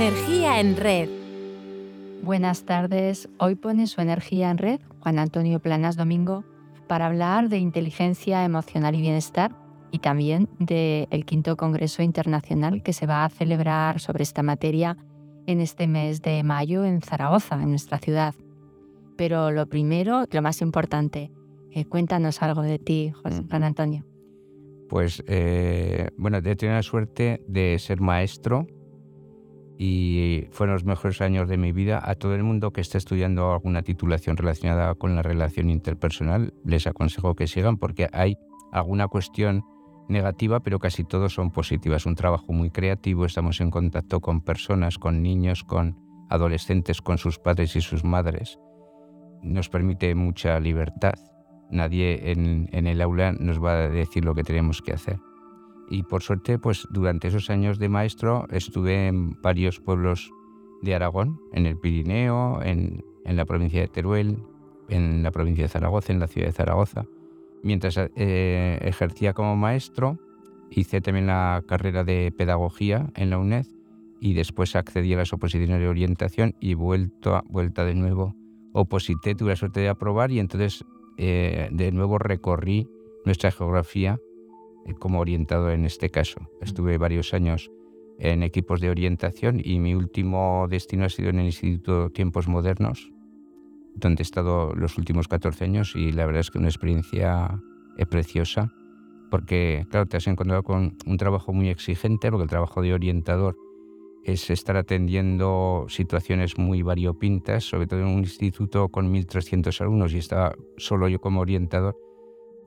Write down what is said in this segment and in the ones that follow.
Energía en red. Buenas tardes. Hoy pone su energía en red Juan Antonio Planas Domingo para hablar de inteligencia emocional y bienestar y también del quinto Congreso Internacional que se va a celebrar sobre esta materia en este mes de mayo en Zaragoza, en nuestra ciudad. Pero lo primero, lo más importante, eh, cuéntanos algo de ti, Juan Antonio. Pues eh, bueno, he tenido la suerte de ser maestro y fueron los mejores años de mi vida. A todo el mundo que esté estudiando alguna titulación relacionada con la relación interpersonal, les aconsejo que sigan porque hay alguna cuestión negativa, pero casi todos son positivas. Un trabajo muy creativo, estamos en contacto con personas, con niños, con adolescentes, con sus padres y sus madres. Nos permite mucha libertad. Nadie en, en el aula nos va a decir lo que tenemos que hacer y por suerte, pues durante esos años de maestro estuve en varios pueblos de Aragón, en el Pirineo, en, la provincia de Teruel, en la provincia de Zaragoza, en la ciudad de Zaragoza. Mientras eh, ejercía como maestro, hice también la carrera de pedagogía en la UNED y después accedí a las oposiciones de orientación y vuelto a, vuelta de nuevo oposité, tuve la suerte de aprobar y entonces eh, de nuevo recorrí nuestra geografía como orientado en este caso. Estuve varios años en equipos de orientación y mi último destino ha sido en el Instituto Tiempos Modernos, donde he estado los últimos 14 años y la verdad es que una experiencia eh, preciosa porque, claro, te has encontrado con un trabajo muy exigente, porque el trabajo de orientador es estar atendiendo situaciones muy variopintas, sobre todo en un instituto con 1.300 alumnos y estaba solo yo como orientador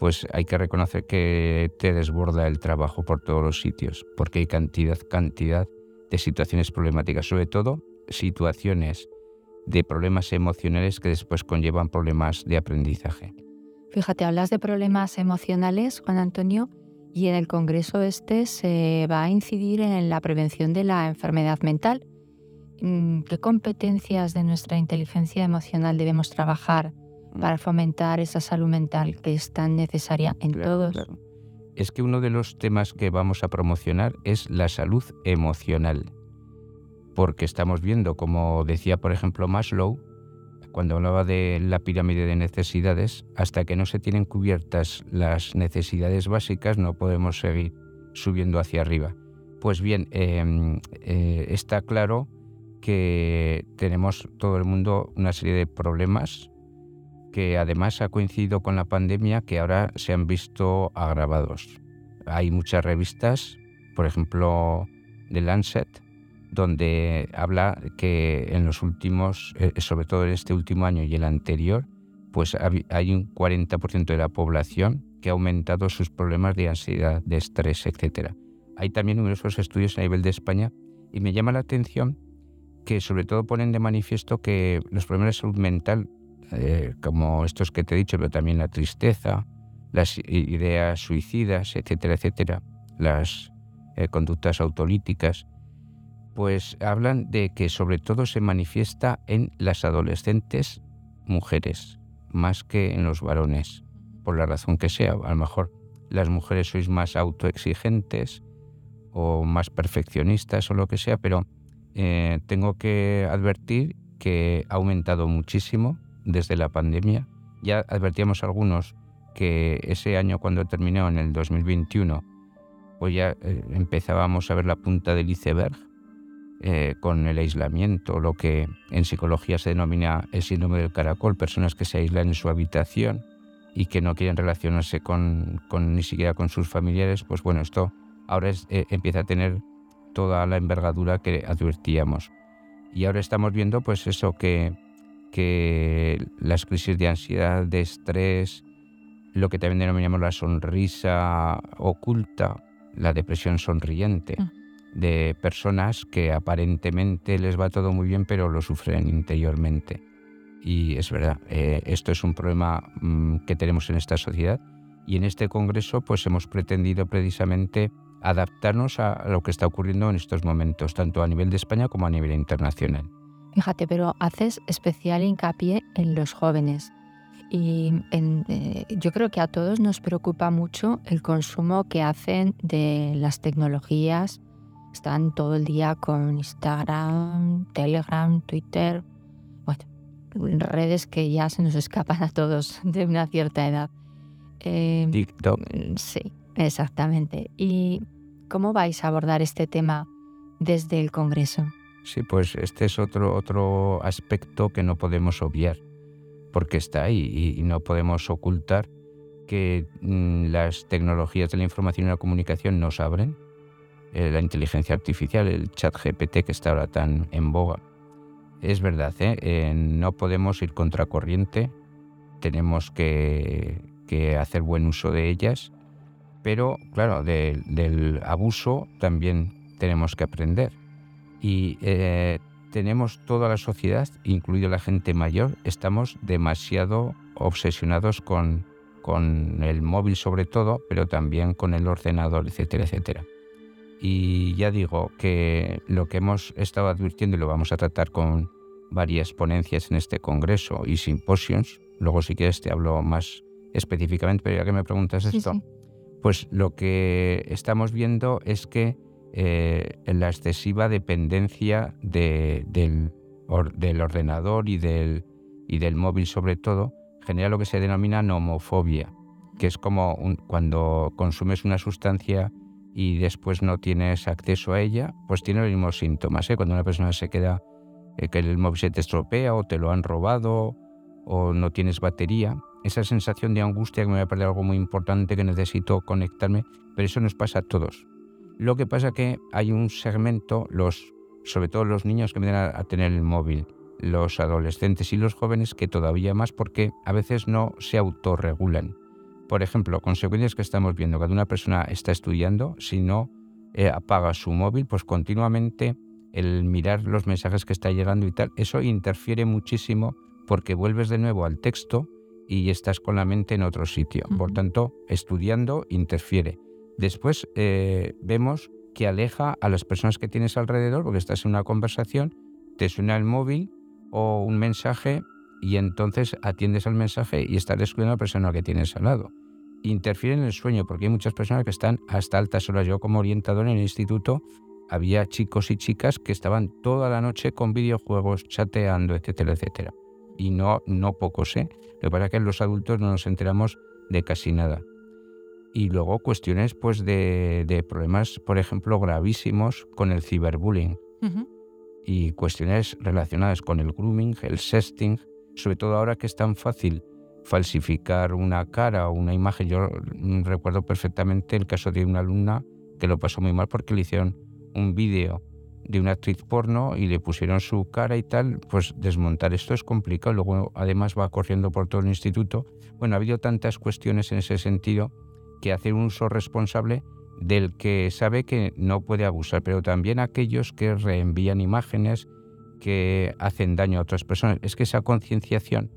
pues hay que reconocer que te desborda el trabajo por todos los sitios, porque hay cantidad, cantidad de situaciones problemáticas, sobre todo situaciones de problemas emocionales que después conllevan problemas de aprendizaje. Fíjate, hablas de problemas emocionales, Juan Antonio, y en el Congreso este se va a incidir en la prevención de la enfermedad mental. Mm, ¿Qué competencias de nuestra inteligencia emocional debemos trabajar para fomentar esa salud mental que es tan necesaria en todos. Es que uno de los temas que vamos a promocionar es la salud emocional, porque estamos viendo, como decía por ejemplo Maslow, cuando hablaba de la pirámide de necesidades, hasta que no se tienen cubiertas las necesidades básicas no podemos seguir subiendo hacia arriba. Pues bien, em, eh, está claro que tenemos todo el mundo una serie de problemas que además ha coincidido con la pandemia que ahora se han visto agravados. Hay muchas revistas, por ejemplo, The Lancet, donde habla que en los últimos, eh, sobre todo en este último año y el anterior, pues hay un 40% de la población que ha aumentado sus problemas de ansiedad, de estrés, etc. Hay también numerosos estudios a nivel de España y me llama la atención que sobre todo ponen de manifiesto que los problemas de salud mental eh, como estos que te he dicho, pero también la tristeza, las ideas suicidas, etcétera, etcétera, las eh, conductas autolíticas, pues hablan de que sobre todo se manifiesta en las adolescentes mujeres, más que en los varones, por la razón que sea. A lo mejor las mujeres sois más autoexigentes o más perfeccionistas o lo que sea, pero eh, tengo que advertir que ha aumentado muchísimo desde la pandemia. Ya advertíamos algunos que ese año cuando terminó, en el 2021, pues ya eh, empezábamos a ver la punta del iceberg eh, con el aislamiento, lo que en psicología se denomina el síndrome del caracol, personas que se aíslan en su habitación y que no quieren relacionarse con, ni siquiera con sus familiares, pues bueno, esto ahora eh, empieza a tener toda la envergadura que advertíamos. Y ahora estamos viendo pues eso que que las crisis de ansiedad, de estrés, lo que también denominamos la sonrisa oculta, la depresión sonriente, mm. de personas que aparentemente les va todo muy bien, pero lo sufren interiormente. Y es verdad, eh, esto es un problema mm, que tenemos en esta sociedad y en este congreso pues hemos pretendido precisamente adaptarnos a lo que está ocurriendo en estos momentos, tanto a nivel de España como a nivel internacional. Fíjate, pero haces especial hincapié en los jóvenes. Y eh, yo creo que a todos nos preocupa mucho el consumo que hacen de las tecnologías, están todo el día con Instagram, Telegram, Twitter, bueno, redes que ya se nos escapan a todos de una cierta edad. Eh, TikTok. Sí, exactamente. ¿Y cómo vais a abordar este tema desde el Congreso? Sí, pues este es otro, otro aspecto que no podemos obviar, porque está ahí y, no podemos ocultar que mm, las tecnologías de la información y la comunicación nos abren. Eh, la inteligencia artificial, el chat GPT que está ahora tan en boga. Es verdad, ¿eh? Eh, no podemos ir contracorriente, tenemos que, hacer buen uso de ellas, pero claro, del abuso también tenemos que aprender y eh, tenemos toda la sociedad, incluido la gente mayor, estamos demasiado obsesionados con, con el móvil sobre todo, pero también con el ordenador, etcétera, etcétera. Y ya digo que lo que hemos estado advirtiendo y lo vamos a tratar con varias ponencias en este congreso y simposios, luego si quieres te hablo más específicamente, pero ya que me preguntas esto, pues lo que estamos viendo es que eh, la excesiva dependencia del, ordenador y del, móvil sobre todo genera lo que se denomina nomofobia, que es como cuando consumes una sustancia y después no tienes acceso a ella, pues tiene los mismos síntomas. ¿eh? Cuando una persona se queda, eh, que el móvil se te estropea o te lo han robado o no tienes batería, esa sensación de angustia que me va a perder algo muy importante que necesito conectarme, pero eso nos pasa a todos. Lo que pasa que hay un segmento, los, sobre todo los niños que vienen a, tener el móvil, los adolescentes y los jóvenes que todavía más porque a veces no se autorregulan. Por ejemplo, consecuencias que estamos viendo, cuando una persona está estudiando, si no eh, apaga su móvil, pues continuamente el mirar los mensajes que está llegando y tal, eso interfiere muchísimo porque vuelves de nuevo al texto y estás con la mente en otro sitio. Por tanto, estudiando interfiere. Después eh, vemos que aleja a las personas que tienes alrededor, porque estás en una conversación, te suena el móvil o un mensaje y entonces atiendes al mensaje y estás descuidando a la persona que tienes al lado. Interfiere en el sueño, porque hay muchas personas que están hasta altas horas. Yo como orientador en el instituto había chicos y chicas que estaban toda la noche con videojuegos, chateando, etcétera, etcétera. Y no, no pocos, ¿eh? Lo que pasa es que los adultos no nos enteramos de casi nada y luego cuestiones pues de, problemas, por ejemplo, gravísimos con el ciberbullying y cuestiones relacionadas con el grooming, el sexting, sobre todo ahora que es tan fácil falsificar una cara o una imagen. Yo recuerdo perfectamente el caso de una alumna que lo pasó muy mal porque le hicieron un vídeo de una actriz porno y le pusieron su cara y tal, pues desmontar esto es complicado. Luego además va corriendo por todo el instituto. Bueno, ha habido tantas cuestiones en ese sentido que hacer un uso responsable del que sabe que no puede abusar, pero también aquellos que reenvían imágenes que hacen daño a otras personas. Es que esa concienciación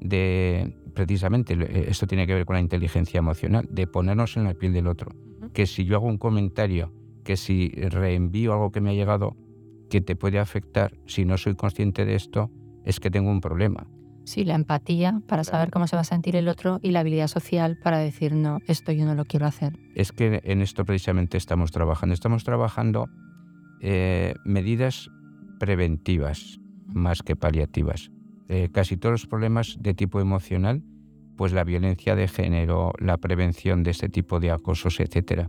de, precisamente, esto tiene que ver con la inteligencia emocional, de ponernos en la piel del otro. Que si yo hago un comentario, que si reenvío algo que me ha llegado, que te puede afectar, si no soy consciente de esto, es que tengo un problema. Sí, la empatía para saber cómo se va a sentir el otro y la habilidad social para decir, no, esto yo no lo quiero hacer. Es que en esto precisamente estamos trabajando. Estamos trabajando eh, medidas preventivas más que paliativas. Eh, casi todos los problemas de tipo emocional, pues la violencia de género, la prevención de este tipo de acosos, etcétera,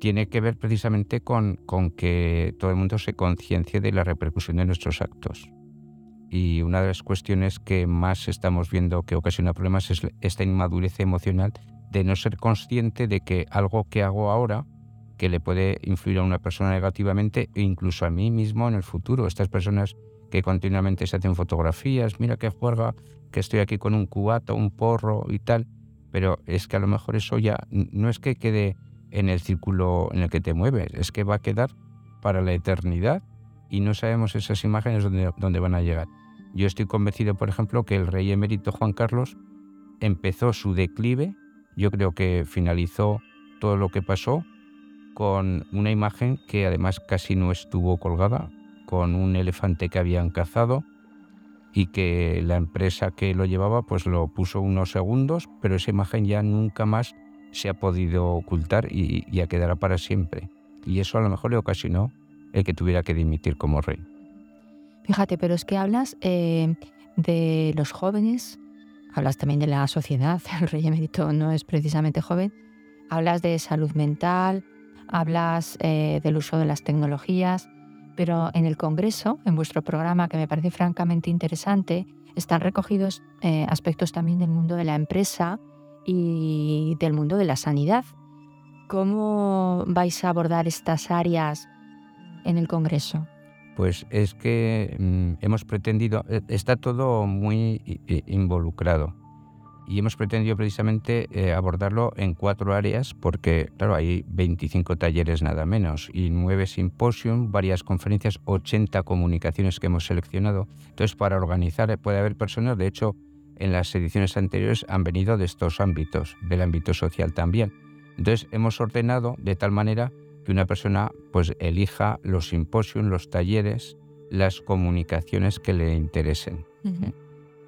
tiene que ver precisamente con, con que todo el mundo se conciencie de la repercusión de nuestros actos. Y una de las cuestiones que más estamos viendo que ocasiona problemas es esta inmadurez emocional de no ser consciente de que algo que hago ahora, que le puede influir a una persona negativamente e incluso a mí mismo en el futuro. Estas personas que continuamente se hacen fotografías, mira que juega, que estoy aquí con un cubato, un porro y tal, pero es que a lo mejor eso ya no es que quede en el círculo en el que te mueves, es que va a quedar para la eternidad y no sabemos esas imágenes dónde, dónde van a llegar. Yo estoy convencido, por ejemplo, que el rey emérito Juan Carlos empezó su declive, yo creo que finalizó todo lo que pasó con una imagen que además casi no estuvo colgada, con un elefante que habían cazado y que la empresa que lo llevaba pues lo puso unos segundos, pero esa imagen ya nunca más se ha podido ocultar y ya quedará para siempre. y eso a lo mejor le ocasionó el que tuviera que dimitir como rey. Fíjate, pero es que hablas eh, de los jóvenes, hablas también de la sociedad, el rey emérito no es precisamente joven, hablas de salud mental, hablas eh, del uso de las tecnologías, pero en el Congreso, en vuestro programa, que me parece francamente interesante, están recogidos eh, aspectos también del mundo de la empresa y del mundo de la sanidad. ¿Cómo vais a abordar estas áreas en el Congreso? Pues es que mm, hemos pretendido, eh, está todo muy involucrado y hemos pretendido precisamente eh, abordarlo en cuatro áreas porque, claro, hay 25 talleres nada menos y nueve simposios, varias conferencias, 80 comunicaciones que hemos seleccionado. Entonces, para organizar eh, puede haber personas, de hecho, en las ediciones anteriores han venido de estos ámbitos, del ámbito social también. Entonces, hemos ordenado de tal manera que una persona pues elija los simposios, los talleres, las comunicaciones que le interesen. ¿eh?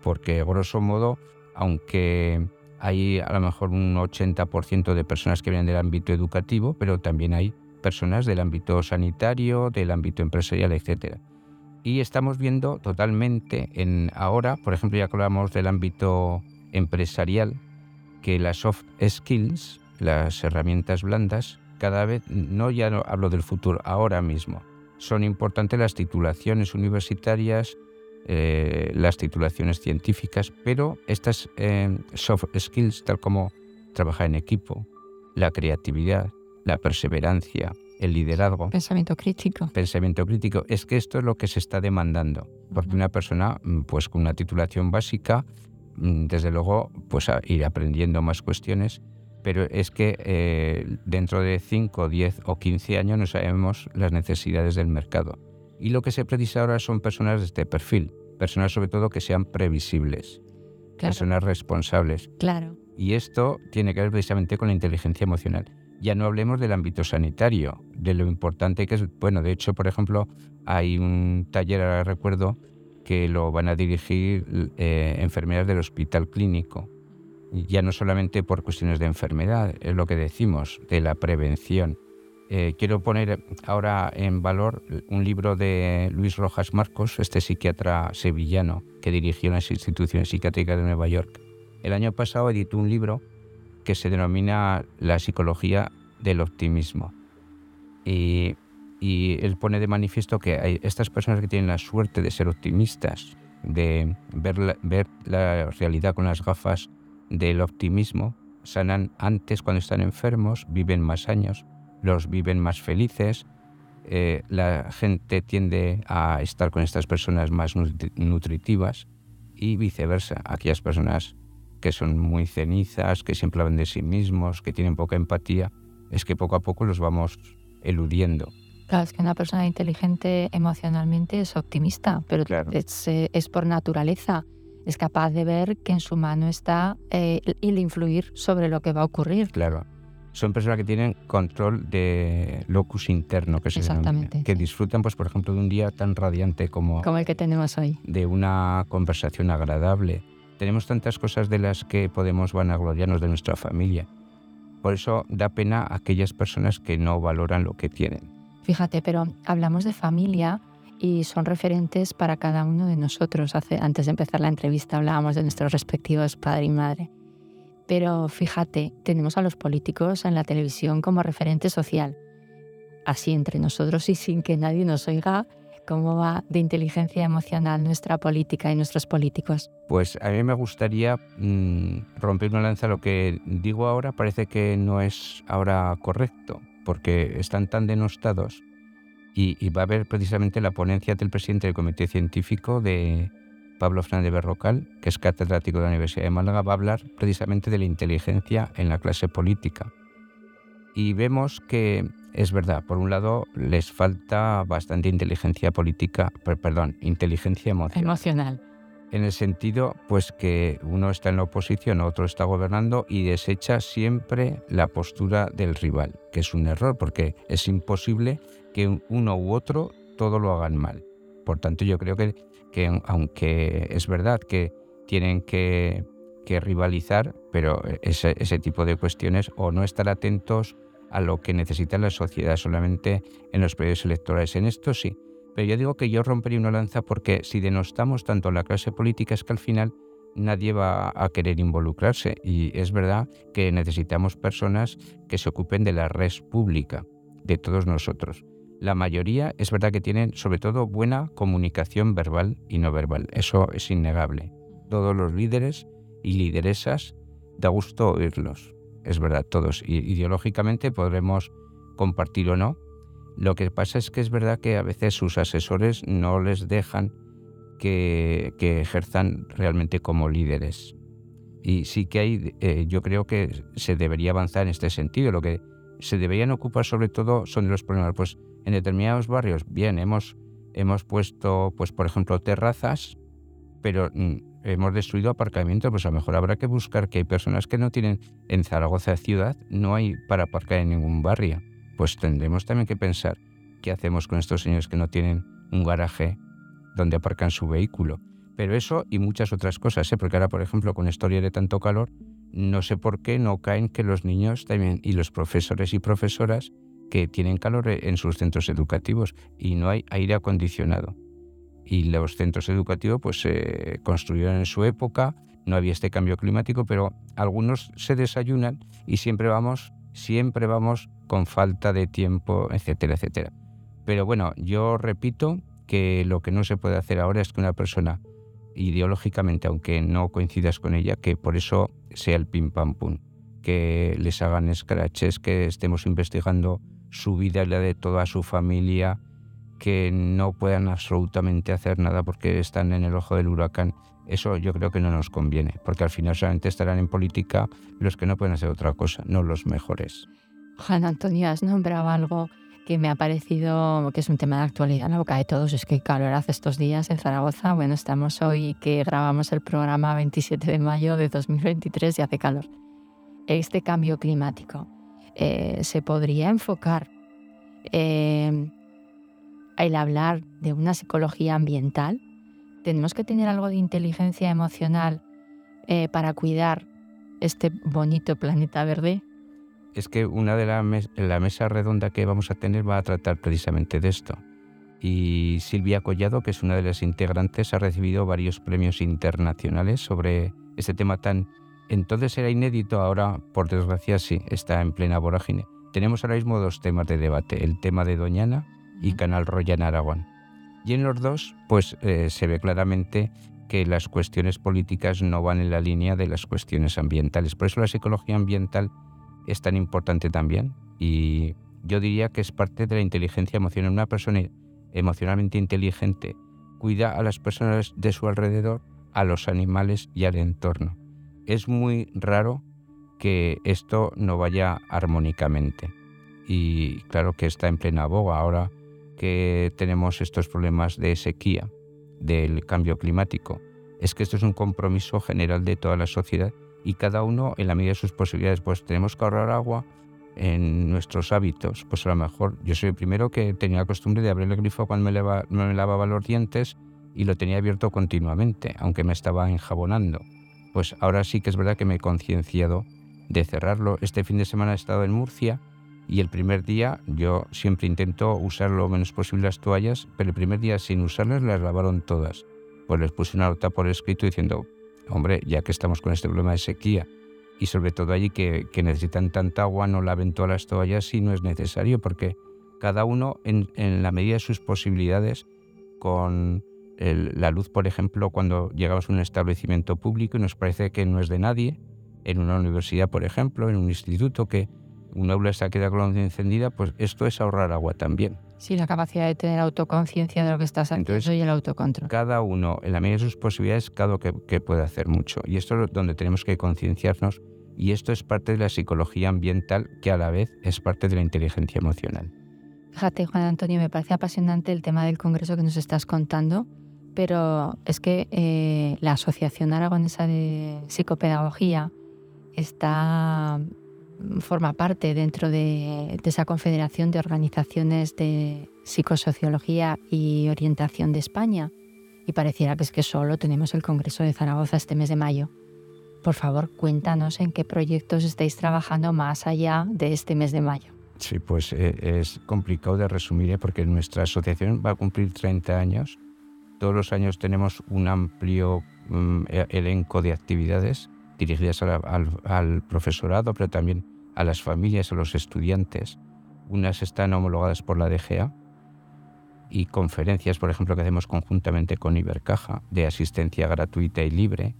Porque, grosso modo, aunque hay a lo mejor un 80% de personas que vienen del ámbito educativo, pero también hay personas del ámbito sanitario, del ámbito empresarial, etc. Y estamos viendo totalmente en ahora, por ejemplo, ya que hablamos del ámbito empresarial, que las soft skills, las herramientas blandas, cada vez, no ya no hablo del futuro, ahora mismo, son importantes las titulaciones universitarias, eh, las titulaciones científicas, pero estas eh, soft skills, tal como trabajar en equipo, la creatividad, la perseverancia, el liderazgo. Pensamiento crítico. Pensamiento crítico. Es que esto es lo que se está demandando. Porque una persona, mm, pues con una titulación básica, mm, desde luego, pues a ir aprendiendo más cuestiones, pero es que eh, dentro de 5, 10 o 15 años no sabemos las necesidades del mercado. Y lo que se precisa ahora son personas de este perfil, personas sobre todo que sean previsibles, personas responsables. Claro. Y esto tiene que ver precisamente con la inteligencia emocional. Ya no hablemos del ámbito sanitario, de lo importante que es, bueno, de hecho, por ejemplo, hay un taller, ahora recuerdo, que lo van a dirigir eh, enfermeras del hospital clínico. Ya no solamente por cuestiones de enfermedad, es lo que decimos, de la prevención eh, quiero poner ahora en valor un libro de Luis Rojas Marcos, este psiquiatra sevillano que dirigió las instituciones psiquiátricas de Nueva York. El año pasado editó un libro que se denomina La psicología del optimismo. Y, él pone de manifiesto que estas personas que tienen la suerte de ser optimistas, de ver ver la realidad con las gafas del optimismo, sanan antes cuando están enfermos, viven más años los viven más felices, eh, la gente tiende a estar con estas personas más nutritivas y viceversa, aquellas personas que son muy cenizas, que siempre hablan de sí mismos, que tienen poca empatía, es que poco a poco los vamos eludiendo. Claro, es que una persona inteligente emocionalmente es optimista, pero es, eh, es, por naturaleza. Es capaz de ver que en su mano está eh, el influir sobre lo que va a ocurrir. Claro son personas que tienen control de locus interno, que se Exactamente. que disfrutan, pues, por ejemplo, de un día tan radiante como, como el que tenemos hoy. De una conversación agradable. Tenemos tantas cosas de las que podemos vanagloriarnos de nuestra familia. Por eso da pena a aquellas personas que no valoran lo que tienen. Fíjate, pero hablamos de familia y son referentes para cada uno de nosotros. Hace, antes de empezar la entrevista hablábamos de nuestros respectivos padre y madre. Pero fíjate, tenemos a los políticos en la televisión como referente social. Así entre nosotros y sin que nadie nos oiga, ¿cómo va de inteligencia emocional nuestra política y nuestros políticos? Pues a mí me gustaría mm, romper una lanza. Lo que digo ahora parece que no es ahora correcto, porque están tan denostados y, va a haber precisamente la ponencia del presidente del Comité Científico de Pablo Fernández Berrocal, que es catedrático de la Universidad de Málaga, va a hablar precisamente de la inteligencia en la clase política. Y vemos que es verdad, por un lado les falta bastante inteligencia política, perdón, inteligencia. Emocional. En el sentido, pues que uno está en la oposición, otro está gobernando y desecha siempre la postura del rival, que es un error porque es imposible que uno u otro todo lo hagan mal. Por tanto, yo creo que que aunque es verdad que tienen que, rivalizar, pero ese, tipo de cuestiones o no estar atentos a lo que necesita la sociedad solamente en los periodos electorales. En esto sí. Pero yo digo que yo rompería una lanza porque si denostamos tanto la clase política es que al final nadie va a querer involucrarse. Y es verdad que necesitamos personas que se ocupen de la red pública, de todos nosotros. La mayoría es verdad que tienen sobre todo buena comunicación verbal y no verbal. Eso es innegable. Todos los líderes y lideresas da gusto oírlos. Es verdad, todos. Ideológicamente podremos compartir o no. Lo que pasa es que es verdad que a veces sus asesores no les dejan que, ejerzan realmente como líderes. Y sí que hay, eh, yo creo que se debería avanzar en este sentido. Lo que se deberían ocupar sobre todo son los problemas. Pues en determinados barrios, bien, hemos, hemos puesto, pues por ejemplo, terrazas, pero mm, hemos destruido aparcamientos, pues a lo mejor habrá que buscar que hay personas que no tienen en Zaragoza ciudad, no hay para aparcar en ningún barrio. Pues tendremos también que pensar qué hacemos con estos señores que no tienen un garaje donde aparcan su vehículo. Pero eso y muchas otras cosas, ¿eh? porque ahora, por ejemplo, con historia de tanto calor, no sé por qué no caen que los niños también y los profesores y profesoras que tienen calor en sus centros educativos y no hay aire acondicionado. Y los centros educativos pues se construyeron en su época, no había este cambio climático, pero algunos se desayunan y siempre vamos, siempre vamos con falta de tiempo, etcétera, etcétera. Pero bueno, yo repito que lo que no se puede hacer ahora es que una persona ideológicamente, aunque no coincidas con ella, que por eso sea el pim pam pum, que les hagan scratches, que estemos investigando su vida y la de toda su familia, que no puedan absolutamente hacer nada porque están en el ojo del huracán. Eso yo creo que no nos conviene, porque al final solamente estarán en política los que no pueden hacer otra cosa, no los mejores. Juan Antonio, has nombrado algo que me ha parecido que es un tema de actualidad en la boca de todos. Es que calor hace estos días en Zaragoza. Bueno, estamos hoy que grabamos el programa 27 de mayo de 2023 y hace calor. Este cambio climático eh, se podría enfocar eh, el hablar de una psicología ambiental. Tenemos que tener algo de inteligencia emocional eh, para cuidar este bonito planeta verde es que una de las la mesa redonda que vamos a tener va a tratar precisamente de esto. Y Silvia Collado, que es una de las integrantes, ha recibido varios premios internacionales sobre este tema tan... Entonces era inédito, ahora por desgracia sí, está en plena vorágine. Tenemos ahora mismo dos temas de debate, el tema de Doñana y Canal Royal Aragón. Y en los dos, pues eh, se ve claramente que las cuestiones políticas no van en la línea de las cuestiones ambientales. Por eso la psicología ambiental es tan importante también y yo diría que es parte de la inteligencia emocional. Una persona emocionalmente inteligente cuida a las personas de su alrededor, a los animales y al entorno. Es muy raro que esto no vaya armónicamente. Y claro que está en plena boga ahora que tenemos estos problemas de sequía, del cambio climático. Es que esto es un compromiso general de toda la sociedad y cada uno en la medida de sus posibilidades. Pues tenemos que ahorrar agua en nuestros hábitos. Pues a lo mejor yo soy el primero que tenía la costumbre de abrir el grifo cuando me, me lavaba los dientes y lo tenía abierto continuamente, aunque me estaba enjabonando. Pues ahora sí que es verdad que me he concienciado de cerrarlo. Este fin de semana he estado en Murcia y el primer día yo siempre intento usar lo menos posible las toallas, pero el primer día sin usarlas las lavaron todas. Pues les puse una nota por escrito diciendo, hombre, ya que estamos con este problema de sequía y sobre todo allí que, necesitan tanta agua, no laven todas las toallas si no es necesario, porque cada uno en, la medida de sus posibilidades, con la luz, por ejemplo, cuando llegamos a un establecimiento público y nos parece que no es de nadie, en una universidad, por ejemplo, en un instituto, que un aula está queda con la encendida, pues esto es ahorrar agua también. Sí, la capacidad de tener autoconciencia de lo que estás haciendo y el autocontrol. Cada uno, en la medida de sus posibilidades, cada uno que, puede hacer mucho. Y esto es donde tenemos que concienciarnos. Y esto es parte de la psicología ambiental, que a la vez es parte de la inteligencia emocional. Fíjate, Juan Antonio, me parece apasionante el tema del congreso que nos estás contando, pero es que eh, la Asociación Aragonesa de Psicopedagogía está forma parte dentro de, esa confederación de organizaciones de psicosociología y orientación de España. Y pareciera que es que solo tenemos el Congreso de Zaragoza este mes de mayo. Por favor, cuéntanos en qué proyectos estáis trabajando más allá de este mes de mayo. Sí, pues eh, es complicado de resumir ¿eh? porque nuestra asociación va a cumplir 30 años. Todos los años tenemos un amplio mm, e-, elenco de actividades dirigidas al, profesorado, pero también a las familias, a los estudiantes. Unas están homologadas por la DGA y conferencias, por ejemplo, que hacemos conjuntamente con Ibercaja de asistencia gratuita y libre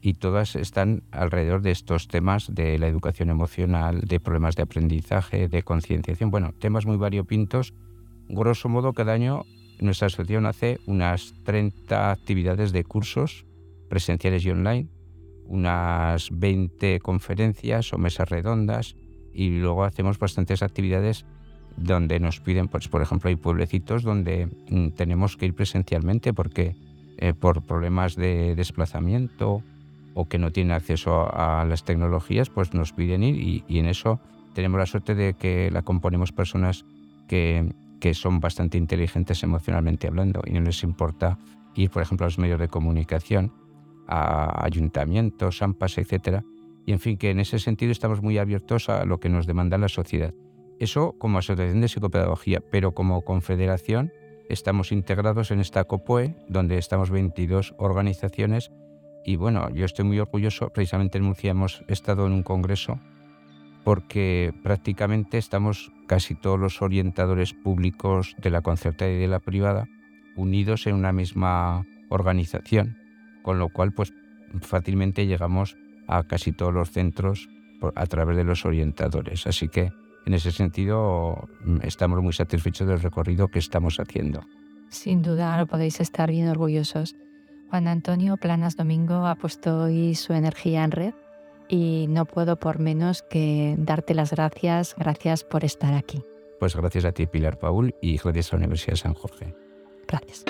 y todas están alrededor de estos temas de la educación emocional, de problemas de aprendizaje, de concienciación, bueno, temas muy variopintos. Grosso modo, cada año nuestra asociación hace unas 30 actividades de cursos presenciales y online, unas 20 conferencias o mesas redondas y luego hacemos bastantes actividades donde nos piden, pues por ejemplo, hay pueblecitos donde mm, tenemos que ir presencialmente porque eh, por problemas de desplazamiento o que no tienen acceso a, las tecnologías, pues nos piden ir y, en eso tenemos la suerte de que la componemos personas que, que son bastante inteligentes emocionalmente hablando y no les importa ir, por ejemplo, a los medios de comunicación, a ayuntamientos, AMPAS, etcétera. Y en fin, que en ese sentido estamos muy abiertos a lo que nos demanda la sociedad. Eso como asociación de psicopedagogía, pero como confederación estamos integrados en esta COPOE, donde estamos 22 organizaciones y bueno, yo estoy muy orgulloso, precisamente en Murcia hemos estado en un congreso porque prácticamente estamos casi todos los orientadores públicos de la concertada y de la privada unidos en una misma organización, con lo cual pues fácilmente llegamos a casi todos los centros a través de los orientadores. Así que en ese sentido estamos muy satisfechos del recorrido que estamos haciendo. Sin duda, lo podéis estar bien orgullosos. Juan Antonio Planas Domingo ha puesto hoy su energía en red y no puedo por menos que darte las gracias. Gracias por estar aquí. Pues gracias a ti, Pilar Paul, y gracias a la Universidad de San Jorge. Gracias.